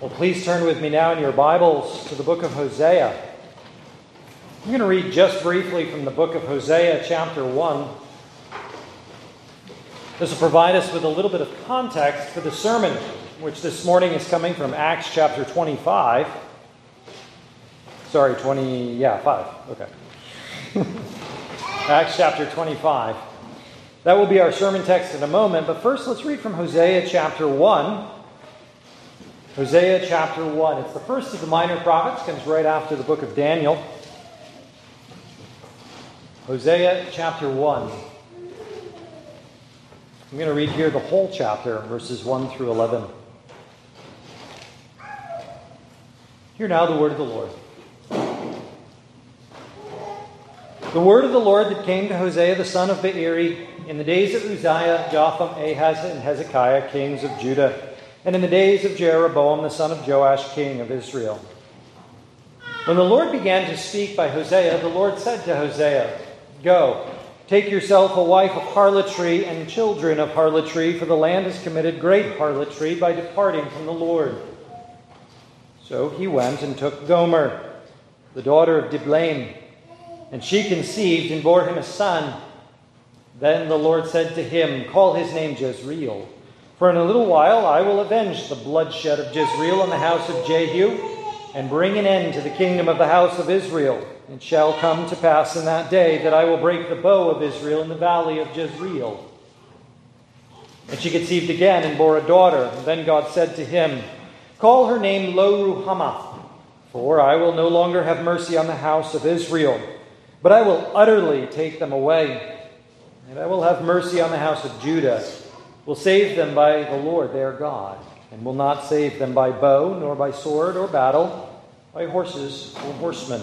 Well, please turn with me now in your Bibles to the book of Hosea. I'm going to read just briefly from the book of Hosea, chapter 1. This will provide us with a little bit of context for the sermon, which this morning is coming from Acts chapter 25. Sorry, 20, yeah, 5. Okay. Acts chapter 25. That will be our sermon text in a moment, but first let's read from Hosea chapter 1 Hosea chapter 1. It's the first of the minor prophets, comes right after the book of Daniel. Hosea chapter 1. I'm going to read here the whole chapter, verses 1 through 11. Hear now the word of the Lord. The word of the Lord that came to Hosea the son of Beeri in the days of Uzziah, Jotham, Ahaz, and Hezekiah, kings of Judah and in the days of Jeroboam the son of Joash, king of Israel. When the Lord began to speak by Hosea, the Lord said to Hosea, Go, take yourself a wife of harlotry and children of harlotry, for the land has committed great harlotry by departing from the Lord. So he went and took Gomer, the daughter of Diblaim, and she conceived and bore him a son. Then the Lord said to him, Call his name Jezreel for in a little while I will avenge the bloodshed of Jezreel in the house of Jehu, and bring an end to the kingdom of the house of Israel. It shall come to pass in that day that I will break the bow of Israel in the valley of Jezreel. And she conceived again and bore a daughter. And then God said to him, Call her name Lo Ruhamah, for I will no longer have mercy on the house of Israel, but I will utterly take them away. And I will have mercy on the house of Judah will save them by the Lord their God, and will not save them by bow, nor by sword or battle, by horses or horsemen.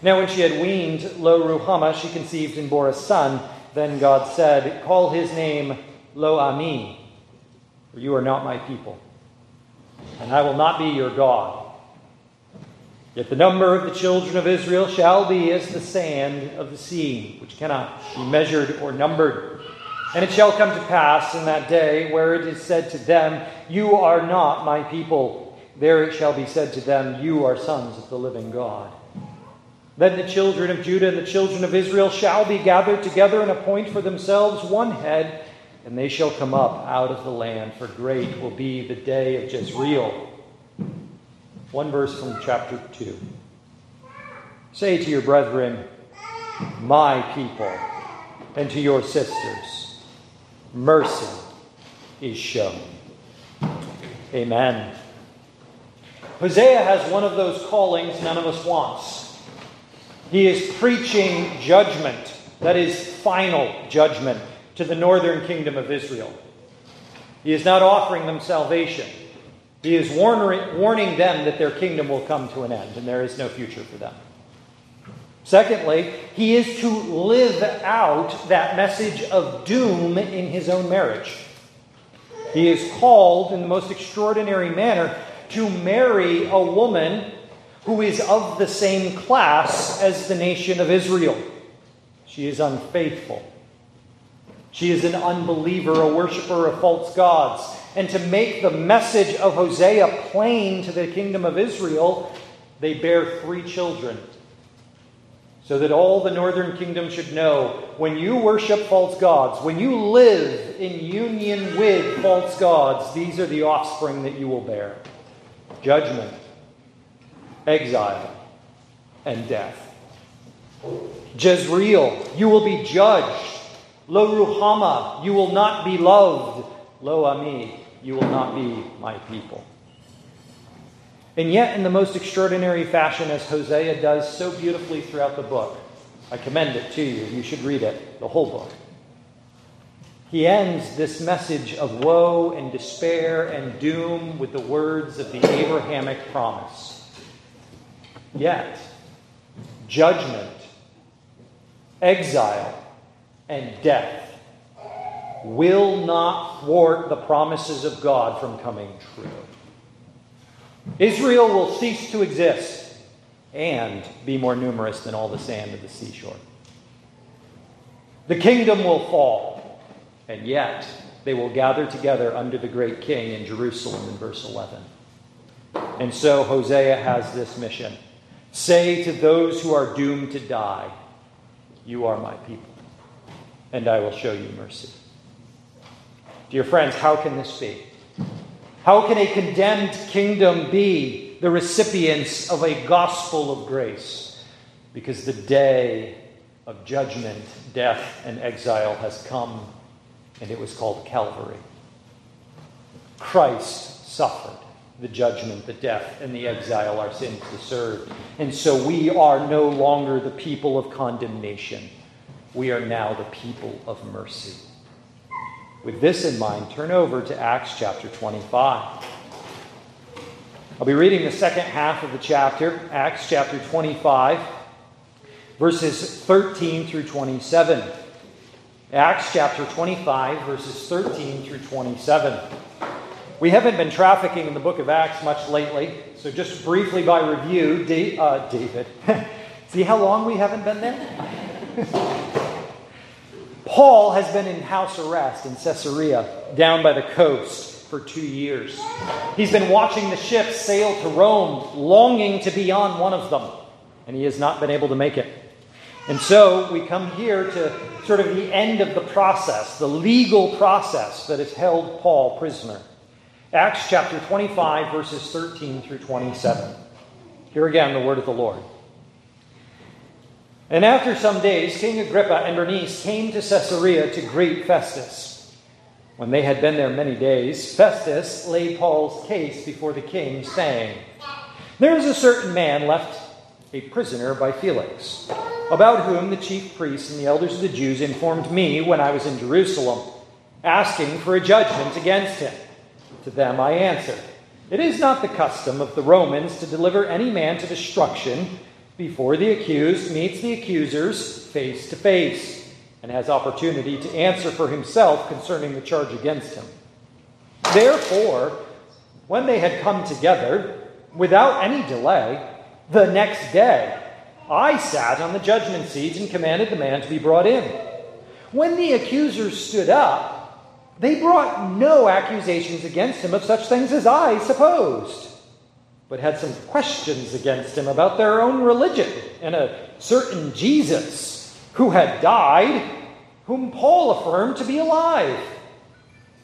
Now, when she had weaned Lo Ruhamah, she conceived and bore a son. Then God said, Call his name Lo Ammi, for you are not my people, and I will not be your God. Yet the number of the children of Israel shall be as the sand of the sea, which cannot be measured or numbered. And it shall come to pass in that day where it is said to them, You are not my people. There it shall be said to them, You are sons of the living God. Then the children of Judah and the children of Israel shall be gathered together and appoint for themselves one head, and they shall come up out of the land, for great will be the day of Jezreel. One verse from chapter 2. Say to your brethren, My people, and to your sisters, mercy is shown. Amen. Hosea has one of those callings none of us wants. He is preaching judgment, that is, final judgment, to the northern kingdom of Israel. He is not offering them salvation. He is warning them that their kingdom will come to an end and there is no future for them. Secondly, he is to live out that message of doom in his own marriage. He is called in the most extraordinary manner to marry a woman who is of the same class as the nation of Israel. She is unfaithful. She is an unbeliever, a worshiper of false gods. And to make the message of Hosea plain to the kingdom of Israel, they bear three children so that all the northern kingdom should know when you worship false gods, when you live in union with false gods, these are the offspring that you will bear judgment, exile, and death. Jezreel, you will be judged. Lo Ruhamah, you will not be loved. Lo Ammi, you will not be my people. And yet, in the most extraordinary fashion, as Hosea does so beautifully throughout the book, I commend it to you. You should read it, the whole book. He ends this message of woe and despair and doom with the words of the Abrahamic promise. Yet, judgment, exile, and death will not thwart the promises of God from coming true. Israel will cease to exist and be more numerous than all the sand of the seashore. The kingdom will fall, and yet they will gather together under the great king in Jerusalem in verse 11. And so Hosea has this mission Say to those who are doomed to die, You are my people, and I will show you mercy. Dear friends, how can this be? How can a condemned kingdom be the recipients of a gospel of grace? Because the day of judgment, death, and exile has come, and it was called Calvary. Christ suffered the judgment, the death, and the exile our sins deserved. And so we are no longer the people of condemnation. We are now the people of mercy. With this in mind, turn over to Acts chapter 25. I'll be reading the second half of the chapter, Acts chapter 25, verses 13 through 27. Acts chapter 25, verses 13 through 27. We haven't been trafficking in the book of Acts much lately, so just briefly by review, D- uh, David. See how long we haven't been there? Paul has been in house arrest in Caesarea, down by the coast, for two years. He's been watching the ships sail to Rome, longing to be on one of them, and he has not been able to make it. And so we come here to sort of the end of the process, the legal process that has held Paul prisoner. Acts chapter 25, verses 13 through 27. Here again, the word of the Lord. And after some days, King Agrippa and Bernice came to Caesarea to greet Festus. When they had been there many days, Festus laid Paul's case before the king, saying, There is a certain man left a prisoner by Felix, about whom the chief priests and the elders of the Jews informed me when I was in Jerusalem, asking for a judgment against him. To them I answered, It is not the custom of the Romans to deliver any man to destruction before the accused meets the accusers face to face and has opportunity to answer for himself concerning the charge against him. Therefore, when they had come together, without any delay, the next day, I sat on the judgment seat and commanded the man to be brought in. When the accusers stood up, they brought no accusations against him of such things as I supposed, but had some questions against him about their own religion and a certain Jesus who had died, whom Paul affirmed to be alive.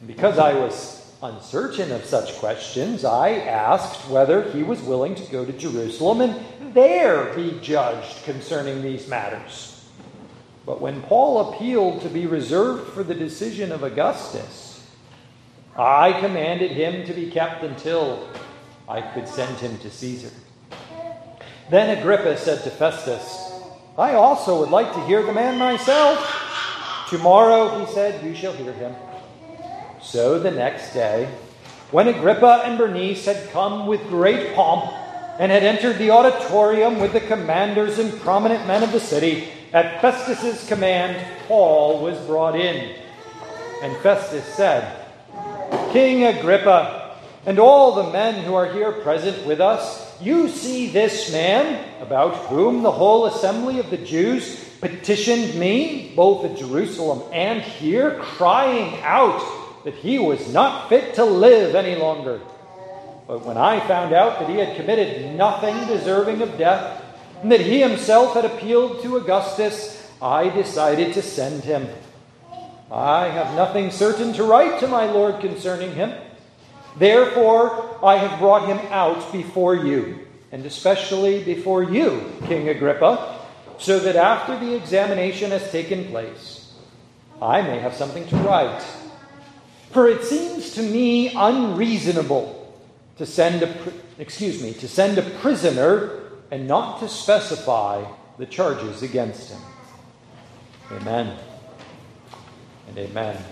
Because I was uncertain of such questions, I asked whether he was willing to go to Jerusalem and there be judged concerning these matters. But when Paul appealed to be reserved for the decision of Augustus, I commanded him to be kept until I could send him to Caesar. Then Agrippa said to Festus, I also would like to hear the man myself. Tomorrow, he said, you shall hear him. So the next day, when Agrippa and Bernice had come with great pomp and had entered the auditorium with the commanders and prominent men of the city, at Festus's command, Paul was brought in. And Festus said, King Agrippa, and all the men who are here present with us, you see this man, about whom the whole assembly of the Jews petitioned me, both at Jerusalem and here, crying out that he was not fit to live any longer. But when I found out that he had committed nothing deserving of death, and that he himself had appealed to Augustus, I decided to send him. I have nothing certain to write to my Lord concerning him. Therefore, I have brought him out before you, and especially before you, King Agrippa, so that after the examination has taken place, I may have something to write. For it seems to me unreasonable to send a excuse me, to send a prisoner and not to specify the charges against him. Amen and amen.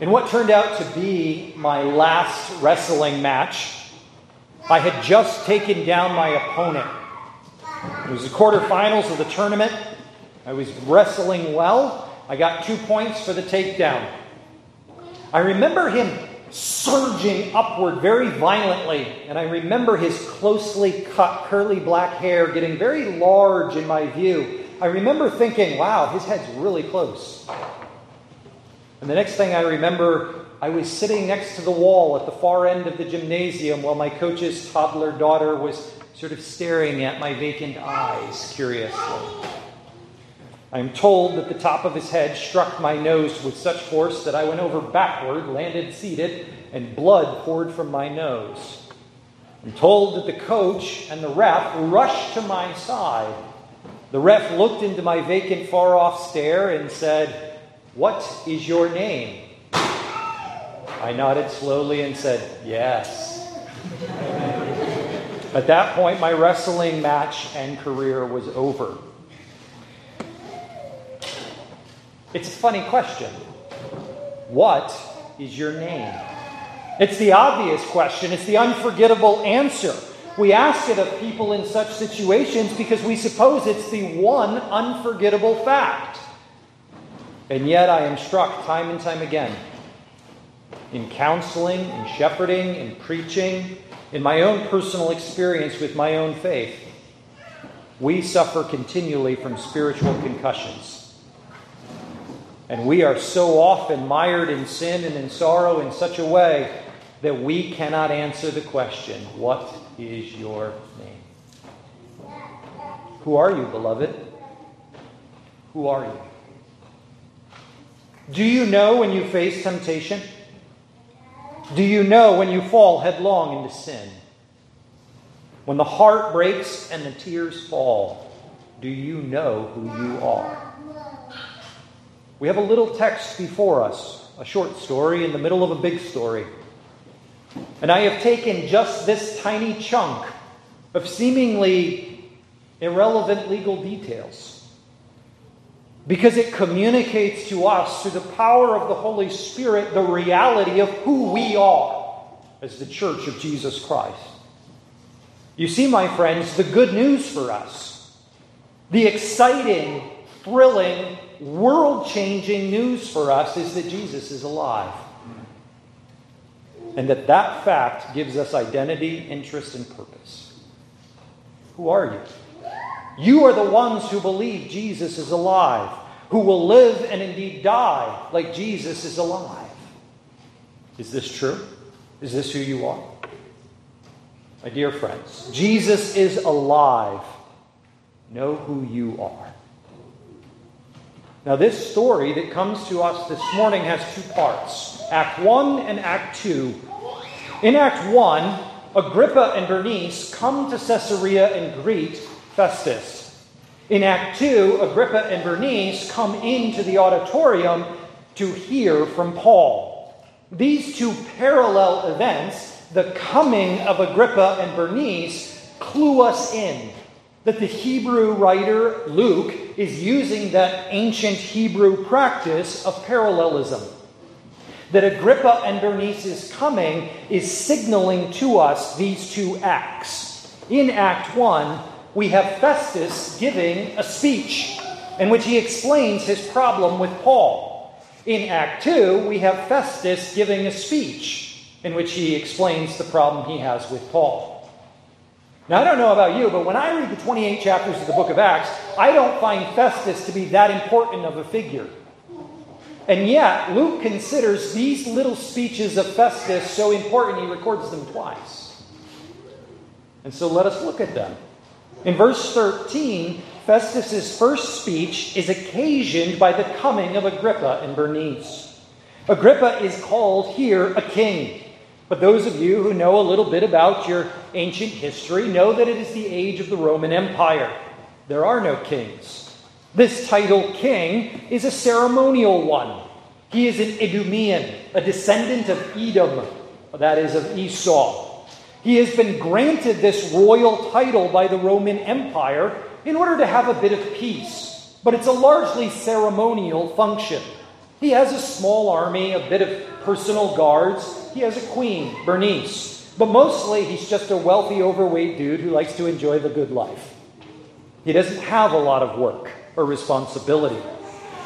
In what turned out to be my last wrestling match, I had just taken down my opponent. It was the quarterfinals of the tournament. I was wrestling well. I got two points for the takedown. I remember him surging upward very violently. And I remember his closely cut, curly black hair getting very large in my view. I remember thinking, wow, his head's really close. And the next thing I remember I was sitting next to the wall at the far end of the gymnasium while my coach's toddler daughter was sort of staring at my vacant eyes curiously. I am told that the top of his head struck my nose with such force that I went over backward, landed seated, and blood poured from my nose. I'm told that the coach and the ref rushed to my side. The ref looked into my vacant, far off stare and said, What is your name? I nodded slowly and said, Yes. At that point, my wrestling match and career was over. It's a funny question. What is your name? It's the obvious question, it's the unforgettable answer. We ask it of people in such situations because we suppose it's the one unforgettable fact. And yet, I am struck time and time again in counseling, in shepherding, in preaching, in my own personal experience with my own faith. We suffer continually from spiritual concussions. And we are so often mired in sin and in sorrow in such a way that we cannot answer the question, What is your name? Who are you, beloved? Who are you? Do you know when you face temptation? Do you know when you fall headlong into sin? When the heart breaks and the tears fall, do you know who you are? We have a little text before us, a short story in the middle of a big story. And I have taken just this tiny chunk of seemingly irrelevant legal details because it communicates to us, through the power of the Holy Spirit, the reality of who we are as the church of Jesus Christ. You see, my friends, the good news for us, the exciting, thrilling, world changing news for us is that Jesus is alive. And that that fact gives us identity, interest, and purpose. Who are you? You are the ones who believe Jesus is alive, who will live and indeed die like Jesus is alive. Is this true? Is this who you are? My dear friends, Jesus is alive. Know who you are. Now, this story that comes to us this morning has two parts Act 1 and Act 2. In Act 1, Agrippa and Bernice come to Caesarea and greet Festus. In Act 2, Agrippa and Bernice come into the auditorium to hear from Paul. These two parallel events, the coming of Agrippa and Bernice, clue us in that the Hebrew writer Luke is using that ancient Hebrew practice of parallelism. That Agrippa and Bernice's coming is signaling to us these two acts. In Act 1, we have Festus giving a speech in which he explains his problem with Paul. In Act 2, we have Festus giving a speech in which he explains the problem he has with Paul. Now, I don't know about you, but when I read the 28 chapters of the book of Acts, I don't find Festus to be that important of a figure. And yet, Luke considers these little speeches of Festus so important he records them twice. And so let us look at them. In verse 13, Festus's first speech is occasioned by the coming of Agrippa and Bernice. Agrippa is called here a king. But those of you who know a little bit about your ancient history know that it is the age of the Roman Empire. There are no kings. This title, king, is a ceremonial one. He is an Idumean, a descendant of Edom, that is, of Esau. He has been granted this royal title by the Roman Empire in order to have a bit of peace, but it's a largely ceremonial function. He has a small army, a bit of personal guards, he has a queen, Bernice. But mostly, he's just a wealthy, overweight dude who likes to enjoy the good life. He doesn't have a lot of work or responsibility.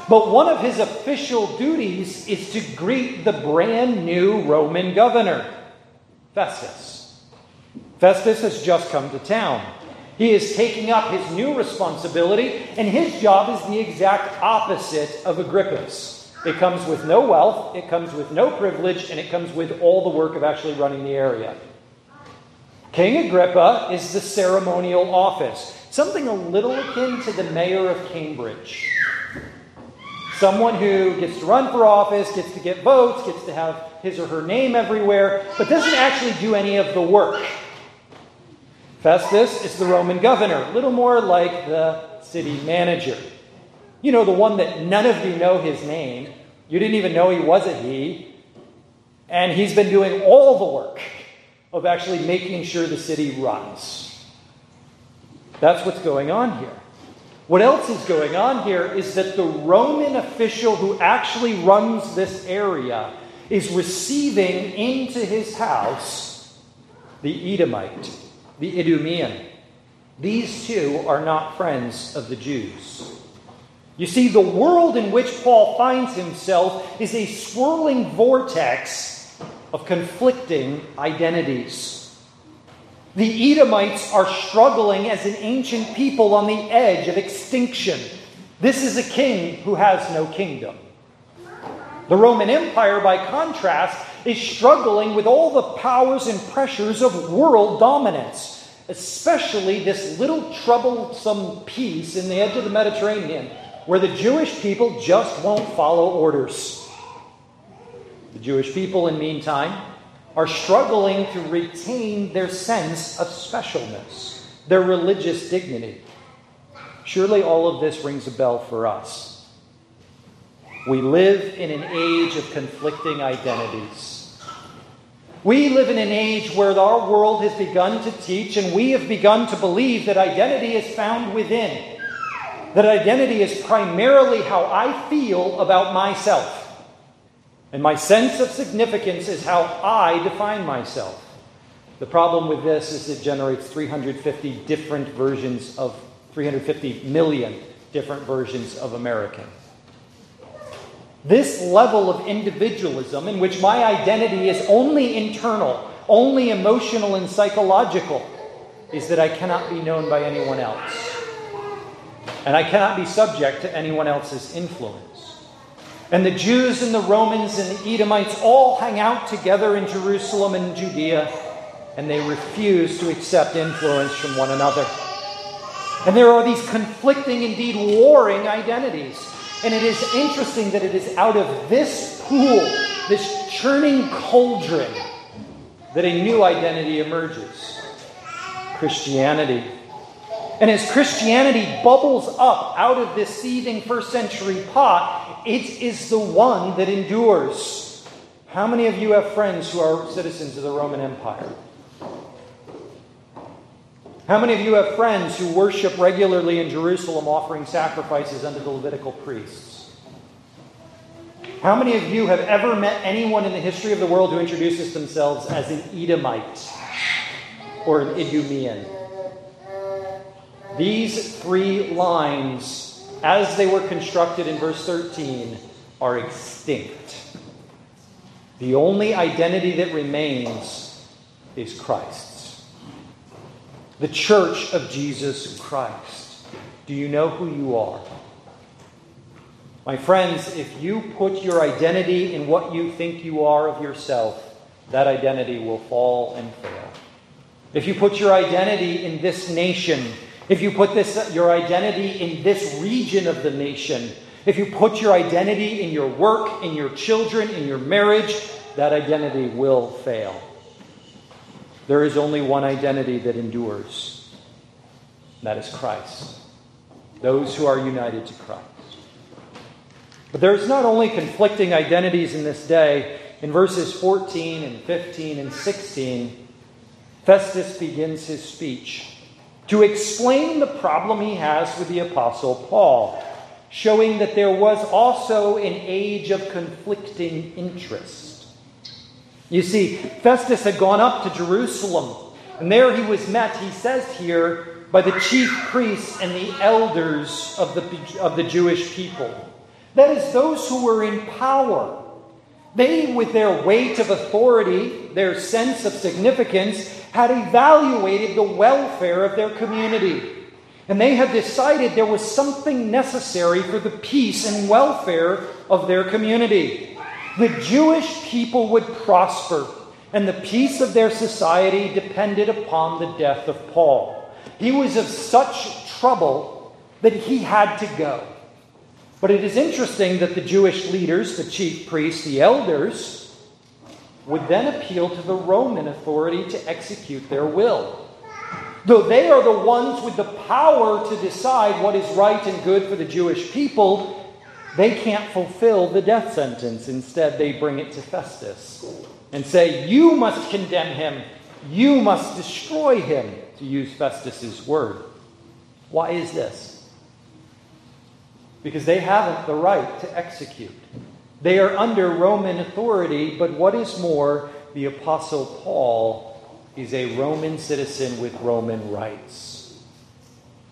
But one of his official duties is to greet the brand new Roman governor, Festus. Festus has just come to town. He is taking up his new responsibility, and his job is the exact opposite of Agrippa's. It comes with no wealth, it comes with no privilege, and it comes with all the work of actually running the area. King Agrippa is the ceremonial office, something a little akin to the mayor of Cambridge. Someone who gets to run for office, gets to get votes, gets to have his or her name everywhere, but doesn't actually do any of the work. Festus is the Roman governor, a little more like the city manager. You know, the one that none of you know his name. You didn't even know he was a he. And he's been doing all the work of actually making sure the city runs. That's what's going on here. What else is going on here is that the Roman official who actually runs this area is receiving into his house the Edomite, the Idumean. These two are not friends of the Jews. You see, the world in which Paul finds himself is a swirling vortex of conflicting identities. The Edomites are struggling as an ancient people on the edge of extinction. This is a king who has no kingdom. The Roman Empire, by contrast, is struggling with all the powers and pressures of world dominance, especially this little troublesome piece in the edge of the Mediterranean where the Jewish people just won't follow orders. The Jewish people, in meantime, are struggling to retain their sense of specialness, their religious dignity. Surely all of this rings a bell for us. We live in an age of conflicting identities. We live in an age where our world has begun to teach and we have begun to believe that identity is found within. That identity is primarily how I feel about myself. And my sense of significance is how I define myself. The problem with this is it generates 350 different versions of 350 million different versions of American. This level of individualism, in which my identity is only internal, only emotional and psychological, is that I cannot be known by anyone else. And I cannot be subject to anyone else's influence. And the Jews and the Romans and the Edomites all hang out together in Jerusalem and Judea, and they refuse to accept influence from one another. And there are these conflicting, indeed warring identities. And it is interesting that it is out of this pool, this churning cauldron, that a new identity emerges Christianity. And as Christianity bubbles up out of this seething first century pot, it is the one that endures. How many of you have friends who are citizens of the Roman Empire? How many of you have friends who worship regularly in Jerusalem offering sacrifices under the Levitical priests? How many of you have ever met anyone in the history of the world who introduces themselves as an Edomite or an Idumean? These three lines, as they were constructed in verse 13, are extinct. The only identity that remains is Christ's. The church of Jesus Christ. Do you know who you are? My friends, if you put your identity in what you think you are of yourself, that identity will fall and fail. If you put your identity in this nation, if you put this, your identity in this region of the nation, if you put your identity in your work, in your children, in your marriage, that identity will fail. There is only one identity that endures, and that is Christ. Those who are united to Christ. But there's not only conflicting identities in this day. In verses 14 and 15 and 16, Festus begins his speech to explain the problem he has with the Apostle Paul, showing that there was also an age of conflicting interest. You see, Festus had gone up to Jerusalem, and there he was met, he says here, by the chief priests and the elders of the, of the Jewish people. That is, those who were in power. They, with their weight of authority, their sense of significance, had evaluated the welfare of their community. And they had decided there was something necessary for the peace and welfare of their community. The Jewish people would prosper, and the peace of their society depended upon the death of Paul. He was of such trouble that he had to go. But it is interesting that the Jewish leaders, the chief priests, the elders, would then appeal to the Roman authority to execute their will. Though they are the ones with the power to decide what is right and good for the Jewish people, they can't fulfill the death sentence. Instead, they bring it to Festus and say, You must condemn him. You must destroy him, to use Festus's word. Why is this? Because they haven't the right to execute. They are under Roman authority, but what is more, the Apostle Paul is a Roman citizen with Roman rights.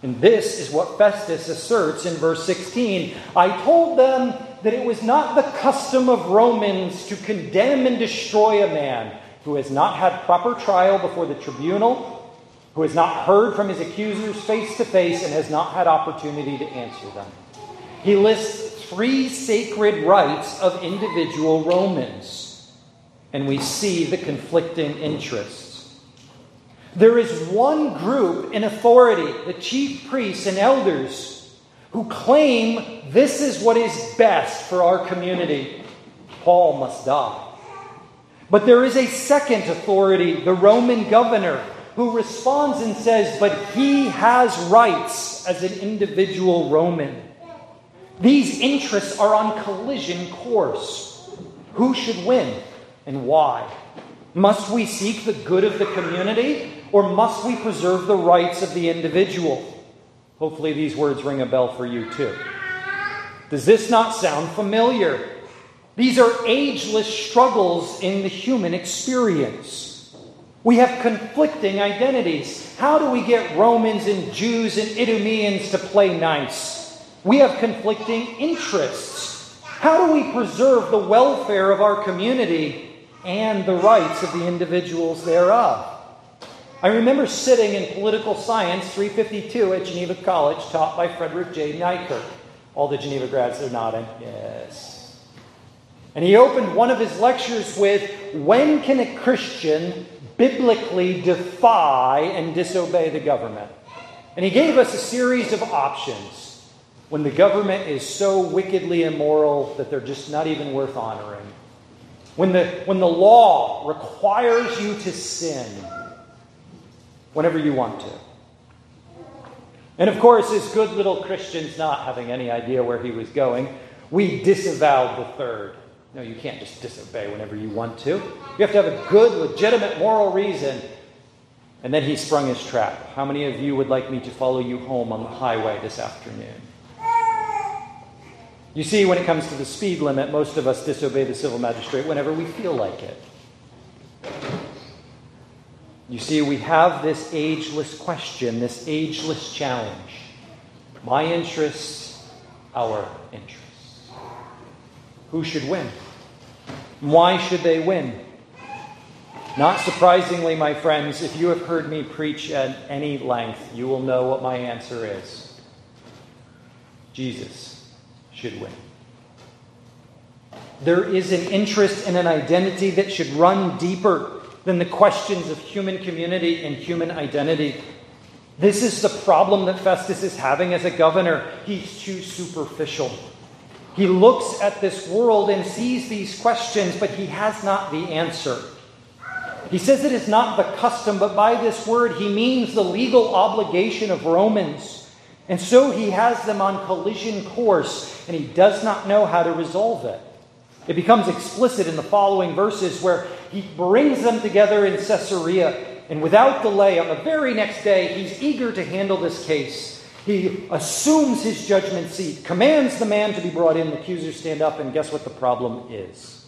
And this is what Festus asserts in verse 16. I told them that it was not the custom of Romans to condemn and destroy a man who has not had proper trial before the tribunal, who has not heard from his accusers face to face, and has not had opportunity to answer them. He lists three sacred rights of individual Romans, and we see the conflicting interests. There is one group in authority, the chief priests and elders, who claim this is what is best for our community. Paul must die. But there is a second authority, the Roman governor, who responds and says, But he has rights as an individual Roman. These interests are on collision course. Who should win and why? Must we seek the good of the community or must we preserve the rights of the individual? Hopefully, these words ring a bell for you too. Does this not sound familiar? These are ageless struggles in the human experience. We have conflicting identities. How do we get Romans and Jews and Idumeans to play nice? We have conflicting interests. How do we preserve the welfare of our community and the rights of the individuals thereof? I remember sitting in political science 352 at Geneva College, taught by Frederick J. Nykirk. All the Geneva grads are nodding. Yes. And he opened one of his lectures with When can a Christian biblically defy and disobey the government? And he gave us a series of options when the government is so wickedly immoral that they're just not even worth honoring. When the, when the law requires you to sin whenever you want to. And of course, as good little Christians, not having any idea where he was going, we disavowed the third. No, you can't just disobey whenever you want to. You have to have a good, legitimate moral reason. And then he sprung his trap. How many of you would like me to follow you home on the highway this afternoon? You see, when it comes to the speed limit, most of us disobey the civil magistrate whenever we feel like it. You see, we have this ageless question, this ageless challenge. My interests, our interests. Who should win? Why should they win? Not surprisingly, my friends, if you have heard me preach at any length, you will know what my answer is Jesus should win. There is an interest and an identity that should run deeper than the questions of human community and human identity. This is the problem that Festus is having as a governor. He's too superficial. He looks at this world and sees these questions, but he has not the answer. He says it is not the custom, but by this word he means the legal obligation of Romans. And so he has them on collision course, and he does not know how to resolve it. It becomes explicit in the following verses where he brings them together in Caesarea, and without delay, on the very next day, he's eager to handle this case. He assumes his judgment seat, commands the man to be brought in, the accusers stand up, and guess what the problem is?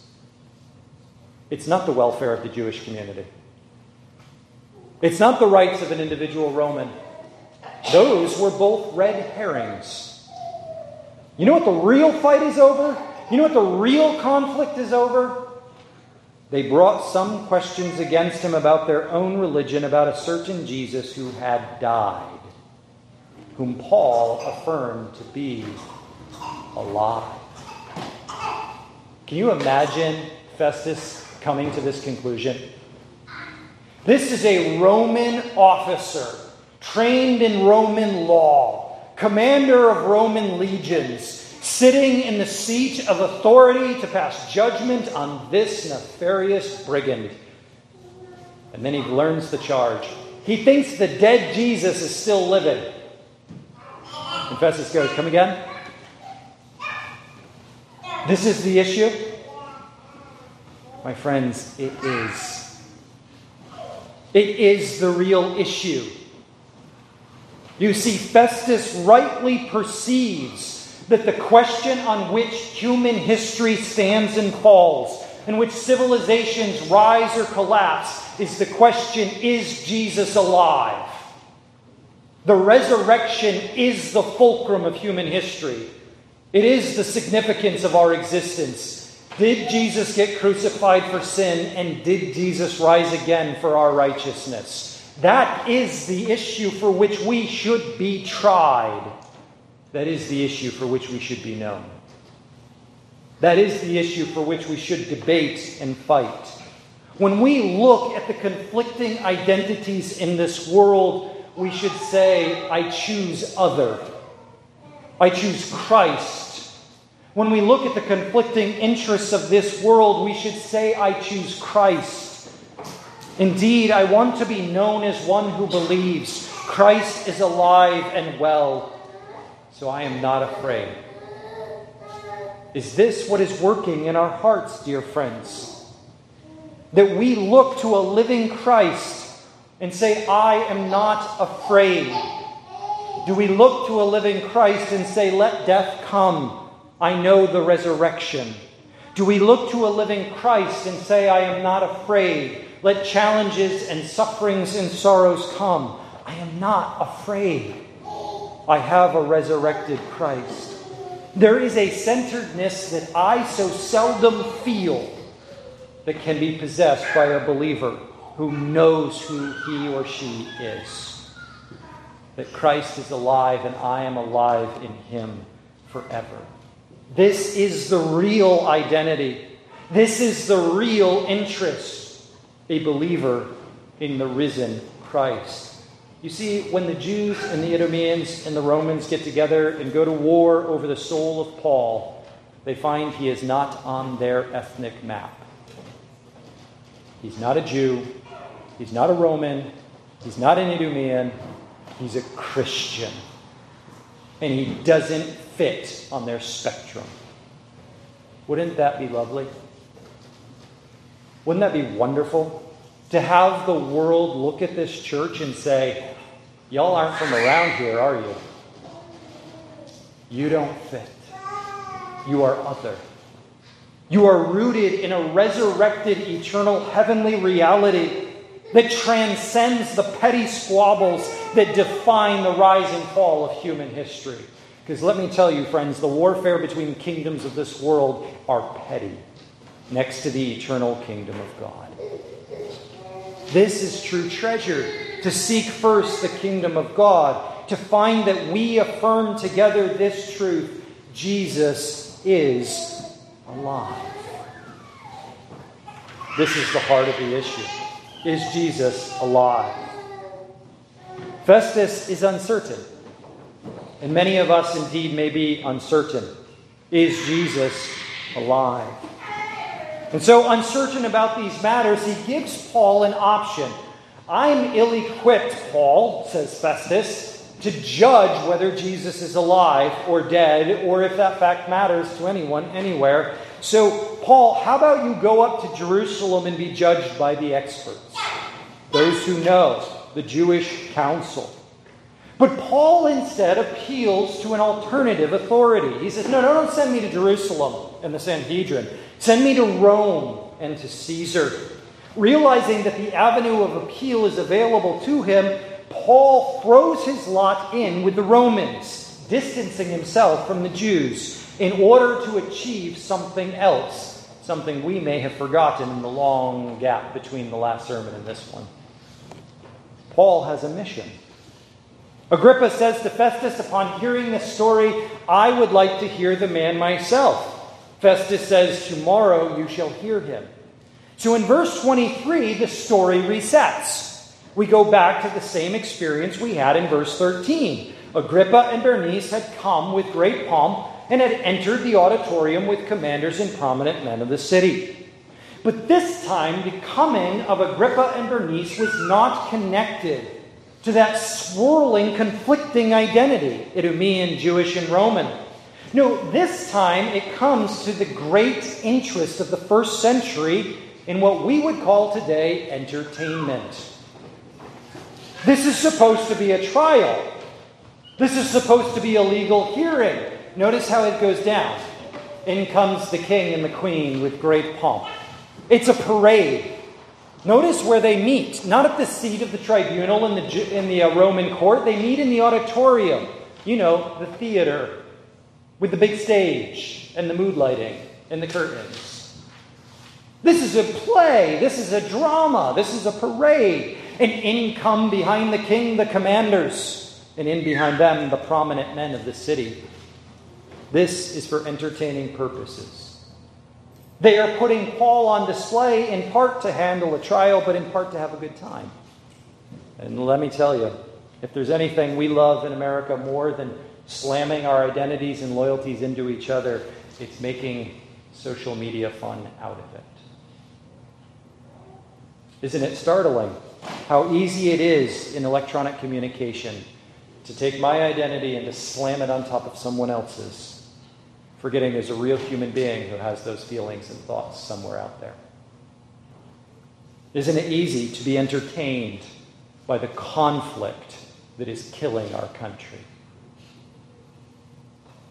It's not the welfare of the Jewish community. It's not the rights of an individual Roman. Those were both red herrings. You know what the real fight is over? You know what the real conflict is over? They brought some questions against him about their own religion, about a certain Jesus who had died, whom Paul affirmed to be alive. Can you imagine Festus coming to this conclusion? This is a Roman officer, trained in Roman law, commander of Roman legions, sitting in the seat of authority to pass judgment on this nefarious brigand. And then he learns the charge. He thinks the dead Jesus is still living. And Festus goes, Come again? This is the issue? My friends, it is. It is the real issue. You see, Festus rightly perceives that the question on which human history stands and falls, in which civilizations rise or collapse, is the question is Jesus alive? The resurrection is the fulcrum of human history. It is the significance of our existence. Did Jesus get crucified for sin and did Jesus rise again for our righteousness? That is the issue for which we should be tried. That is the issue for which we should be known. That is the issue for which we should debate and fight. When we look at the conflicting identities in this world, we should say, I choose other. I choose Christ when we look at the conflicting interests of this world, we should say, I choose Christ. Indeed, I want to be known as one who believes Christ is alive and well, so I am not afraid. Is this what is working in our hearts, dear friends? That we look to a living Christ and say, I am not afraid. Do we look to a living Christ and say, Let death come? I know the resurrection? Do we look to a living Christ and say, I am not afraid? Let challenges and sufferings and sorrows come. I am not afraid. I have a resurrected Christ. There is a centeredness that I so seldom feel that can be possessed by a believer who knows who he or she is. That Christ is alive and I am alive in him forever. This is the real identity. This is the real interest. A believer in the risen Christ. You see, when the Jews and the Idumeans and the Romans get together and go to war over the soul of Paul, they find he is not on their ethnic map. He's not a Jew. He's not a Roman. He's not an Idumean. He's a Christian. And he doesn't fit on their spectrum. Wouldn't that be lovely? Wouldn't that be wonderful? To have the world look at this church and say, Y'all aren't from around here, are you? You don't fit. You are other. You are rooted in a resurrected, eternal, heavenly reality that transcends the petty squabbles that define the rise and fall of human history. Because let me tell you, friends, the warfare between kingdoms of this world are petty next to the eternal kingdom of God. This is true treasure to seek first the kingdom of God, to find that we affirm together this truth Jesus is alive. This is the heart of the issue. Is Jesus alive? Festus is uncertain. And many of us indeed may be uncertain. Is Jesus alive? And so, uncertain about these matters, he gives Paul an option. I'm ill equipped, Paul, says Festus, to judge whether Jesus is alive or dead, or if that fact matters to anyone anywhere. So, Paul, how about you go up to Jerusalem and be judged by the experts, those who know, the Jewish council? But Paul instead appeals to an alternative authority. He says, No, no, don't send me to Jerusalem and the Sanhedrin. Send me to Rome and to Caesar. Realizing that the avenue of appeal is available to him, Paul throws his lot in with the Romans, distancing himself from the Jews in order to achieve something else, something we may have forgotten in the long gap between the last sermon and this one. Paul has a mission. Agrippa says to Festus, upon hearing this story, I would like to hear the man myself. Festus says, Tomorrow you shall hear him. So in verse 23, the story resets. We go back to the same experience we had in verse 13. Agrippa and Bernice had come with great pomp and had entered the auditorium with commanders and prominent men of the city. But this time, the coming of Agrippa and Bernice was not connected to that swirling, conflicting identity Idumean, Jewish, and Roman. No, this time it comes to the great interest of the first century in what we would call today entertainment. This is supposed to be a trial. This is supposed to be a legal hearing. Notice how it goes down. In comes the king and the queen with great pomp. It's a parade. Notice where they meet. Not at the seat of the tribunal in the, in the uh, Roman court, they meet in the auditorium. You know, the theater with the big stage and the mood lighting and the curtains. This is a play. This is a drama. This is a parade. And in come behind the king the commanders, and in behind them the prominent men of the city. This is for entertaining purposes. They are putting Paul on display in part to handle a trial, but in part to have a good time. And let me tell you, if there's anything we love in America more than slamming our identities and loyalties into each other, it's making social media fun out of it. Isn't it startling how easy it is in electronic communication to take my identity and to slam it on top of someone else's, forgetting there's a real human being who has those feelings and thoughts somewhere out there? Isn't it easy to be entertained by the conflict that is killing our country?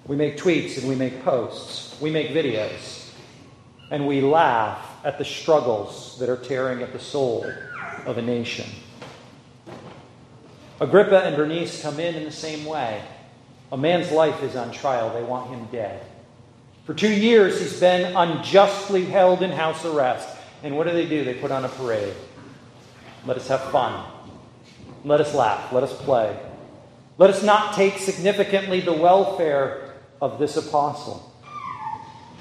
We make tweets and we make posts. We make videos. And we laugh at the struggles that are tearing at the soul of a nation. Agrippa and Bernice come in in the same way. A man's life is on trial. They want him dead. For two years, he's been unjustly held in house arrest. And what do they do? They put on a parade. Let us have fun. Let us laugh. Let us play. Let us not take significantly the welfare of this apostle.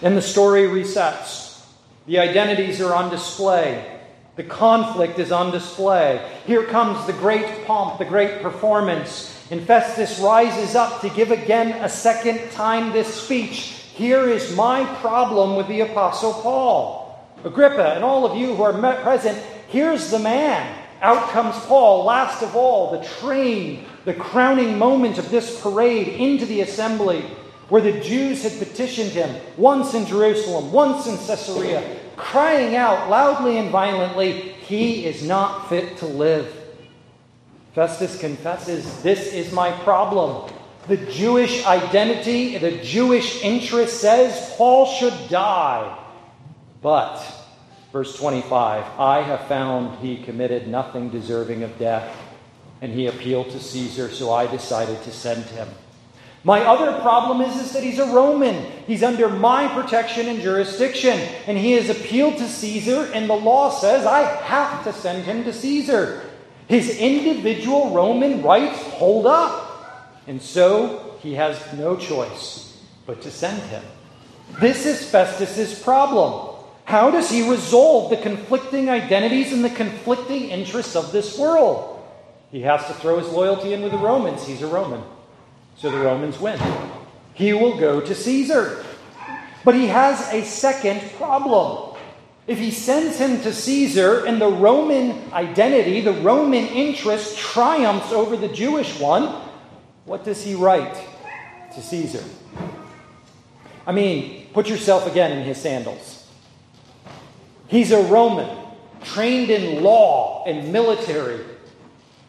And the story resets. The identities are on display. The conflict is on display. Here comes the great pomp, the great performance. And Festus rises up to give again a second time this speech. Here is my problem with the Apostle Paul. Agrippa and all of you who are present, here's the man. Out comes Paul, last of all, the train, the crowning moment of this parade into the assembly where the Jews had petitioned him, once in Jerusalem, once in Caesarea, crying out loudly and violently, He is not fit to live. Festus confesses, This is my problem. The Jewish identity, the Jewish interest says Paul should die. But, verse 25, I have found he committed nothing deserving of death, and he appealed to Caesar, so I decided to send him. My other problem is, is that he's a Roman. He's under my protection and jurisdiction. And he has appealed to Caesar, and the law says I have to send him to Caesar. His individual Roman rights hold up. And so he has no choice but to send him. This is Festus's problem. How does he resolve the conflicting identities and the conflicting interests of this world? He has to throw his loyalty in with the Romans. He's a Roman. So the Romans win. He will go to Caesar. But he has a second problem. If he sends him to Caesar and the Roman identity, the Roman interest triumphs over the Jewish one, what does he write to Caesar? I mean, put yourself again in his sandals. He's a Roman, trained in law and military.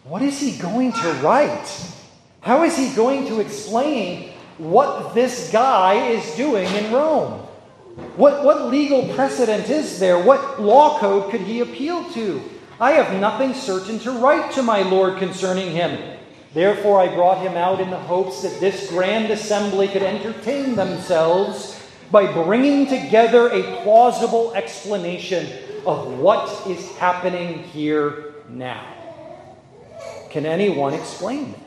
What is he going to write? How is he going to explain what this guy is doing in Rome? What, what legal precedent is there? What law code could he appeal to? I have nothing certain to write to my Lord concerning him. Therefore, I brought him out in the hopes that this grand assembly could entertain themselves by bringing together a plausible explanation of what is happening here now. Can anyone explain this?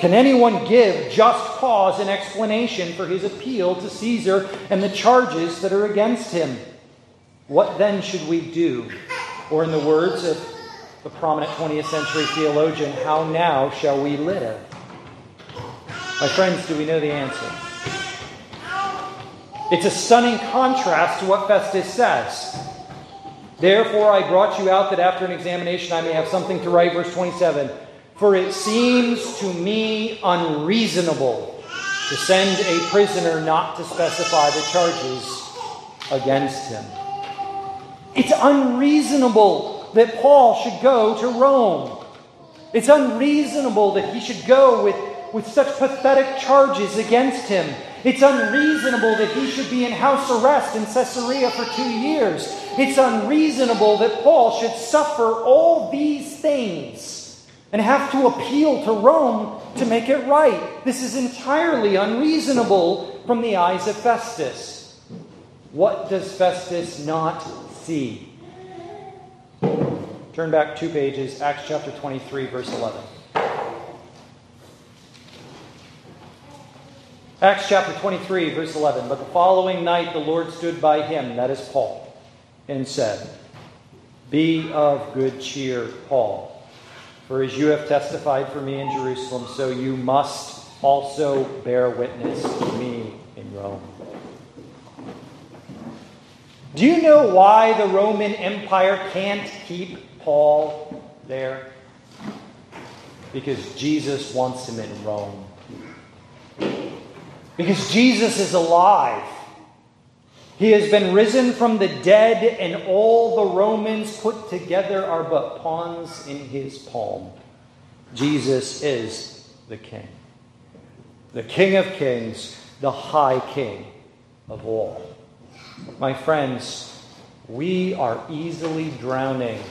Can anyone give just cause and explanation for his appeal to Caesar and the charges that are against him? What then should we do? Or, in the words of the prominent 20th century theologian, how now shall we live? My friends, do we know the answer? It's a stunning contrast to what Festus says. Therefore, I brought you out that after an examination I may have something to write. Verse 27 For it seems to me unreasonable to send a prisoner not to specify the charges against him. It's unreasonable that Paul should go to Rome. It's unreasonable that he should go with, with such pathetic charges against him. It's unreasonable that he should be in house arrest in Caesarea for two years. It's unreasonable that Paul should suffer all these things and have to appeal to Rome to make it right. This is entirely unreasonable from the eyes of Festus. What does Festus not see? Turn back two pages, Acts chapter 23, verse 11. Acts chapter 23, verse 11. But the following night the Lord stood by him, that is Paul, and said, Be of good cheer, Paul, for as you have testified for me in Jerusalem, so you must also bear witness to me in Rome. Do you know why the Roman Empire can't keep Paul there? Because Jesus wants him in Rome. Because Jesus is alive. He has been risen from the dead, and all the Romans put together are but pawns in his palm. Jesus is the King, the King of kings, the High King of all. My friends, we are easily drowning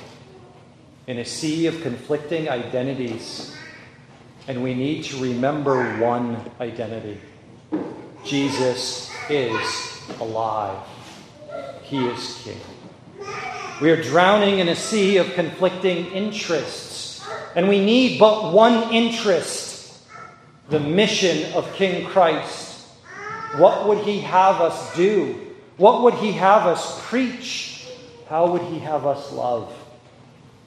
in a sea of conflicting identities, and we need to remember one identity. Jesus is alive. He is King. We are drowning in a sea of conflicting interests, and we need but one interest the mission of King Christ. What would he have us do? What would he have us preach? How would he have us love?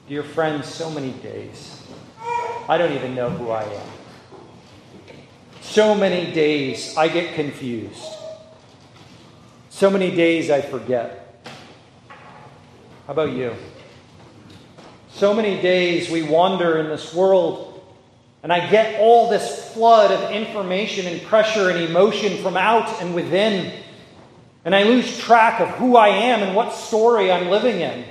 Dear friends, so many days. I don't even know who I am. So many days I get confused. So many days I forget. How about you? So many days we wander in this world, and I get all this flood of information and pressure and emotion from out and within, and I lose track of who I am and what story I'm living in.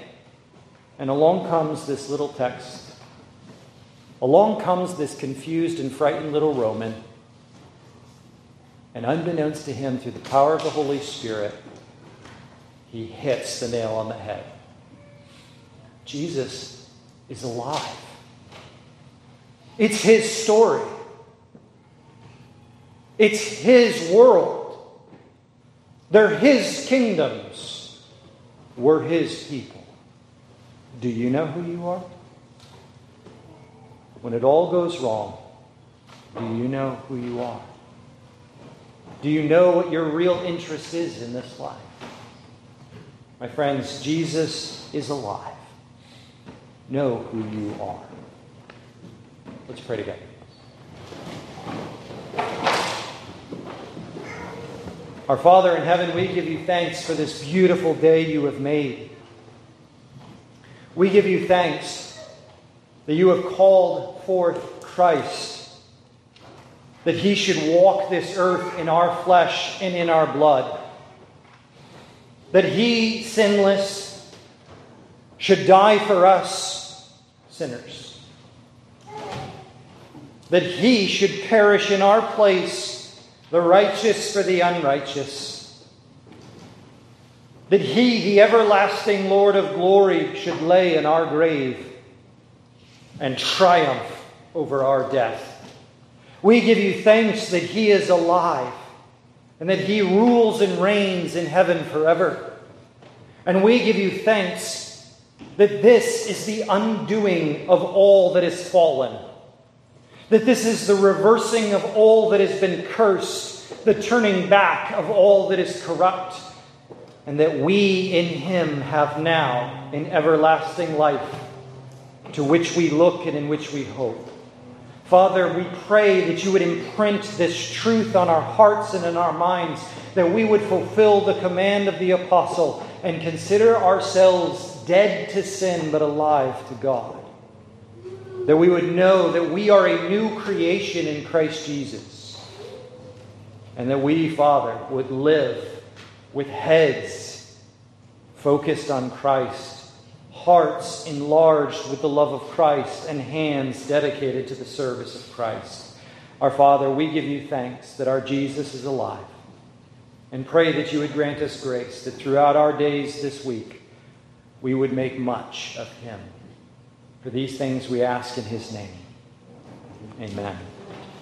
And along comes this little text. Along comes this confused and frightened little Roman and unbeknownst to him, through the power of the Holy Spirit, he hits the nail on the head. Jesus is alive. It's his story, it's his world. They're his kingdoms. We're his people. Do you know who you are? When it all goes wrong, do you know who you are? Do you know what your real interest is in this life? My friends, Jesus is alive. Know who you are. Let's pray together. Our Father in heaven, we give you thanks for this beautiful day you have made. We give you thanks that you have called forth Christ that he should walk this earth in our flesh and in our blood. That he, sinless, should die for us, sinners. That he should perish in our place, the righteous for the unrighteous. That he, the everlasting Lord of glory, should lay in our grave and triumph over our death. We give you thanks that He is alive and that He rules and reigns in heaven forever. And we give you thanks that this is the undoing of all that is fallen. that this is the reversing of all that has been cursed, the turning back of all that is corrupt, and that we in Him have now an everlasting life to which we look and in which we hope. Father, we pray that you would imprint this truth on our hearts and in our minds, that we would fulfill the command of the apostle and consider ourselves dead to sin but alive to God. That we would know that we are a new creation in Christ Jesus. And that we, Father, would live with heads focused on Christ hearts enlarged with the love of Christ, and hands dedicated to the service of Christ. Our Father, we give you thanks that our Jesus is alive, and pray that you would grant us grace that throughout our days this week we would make much of him. For these things we ask in his name. Amen.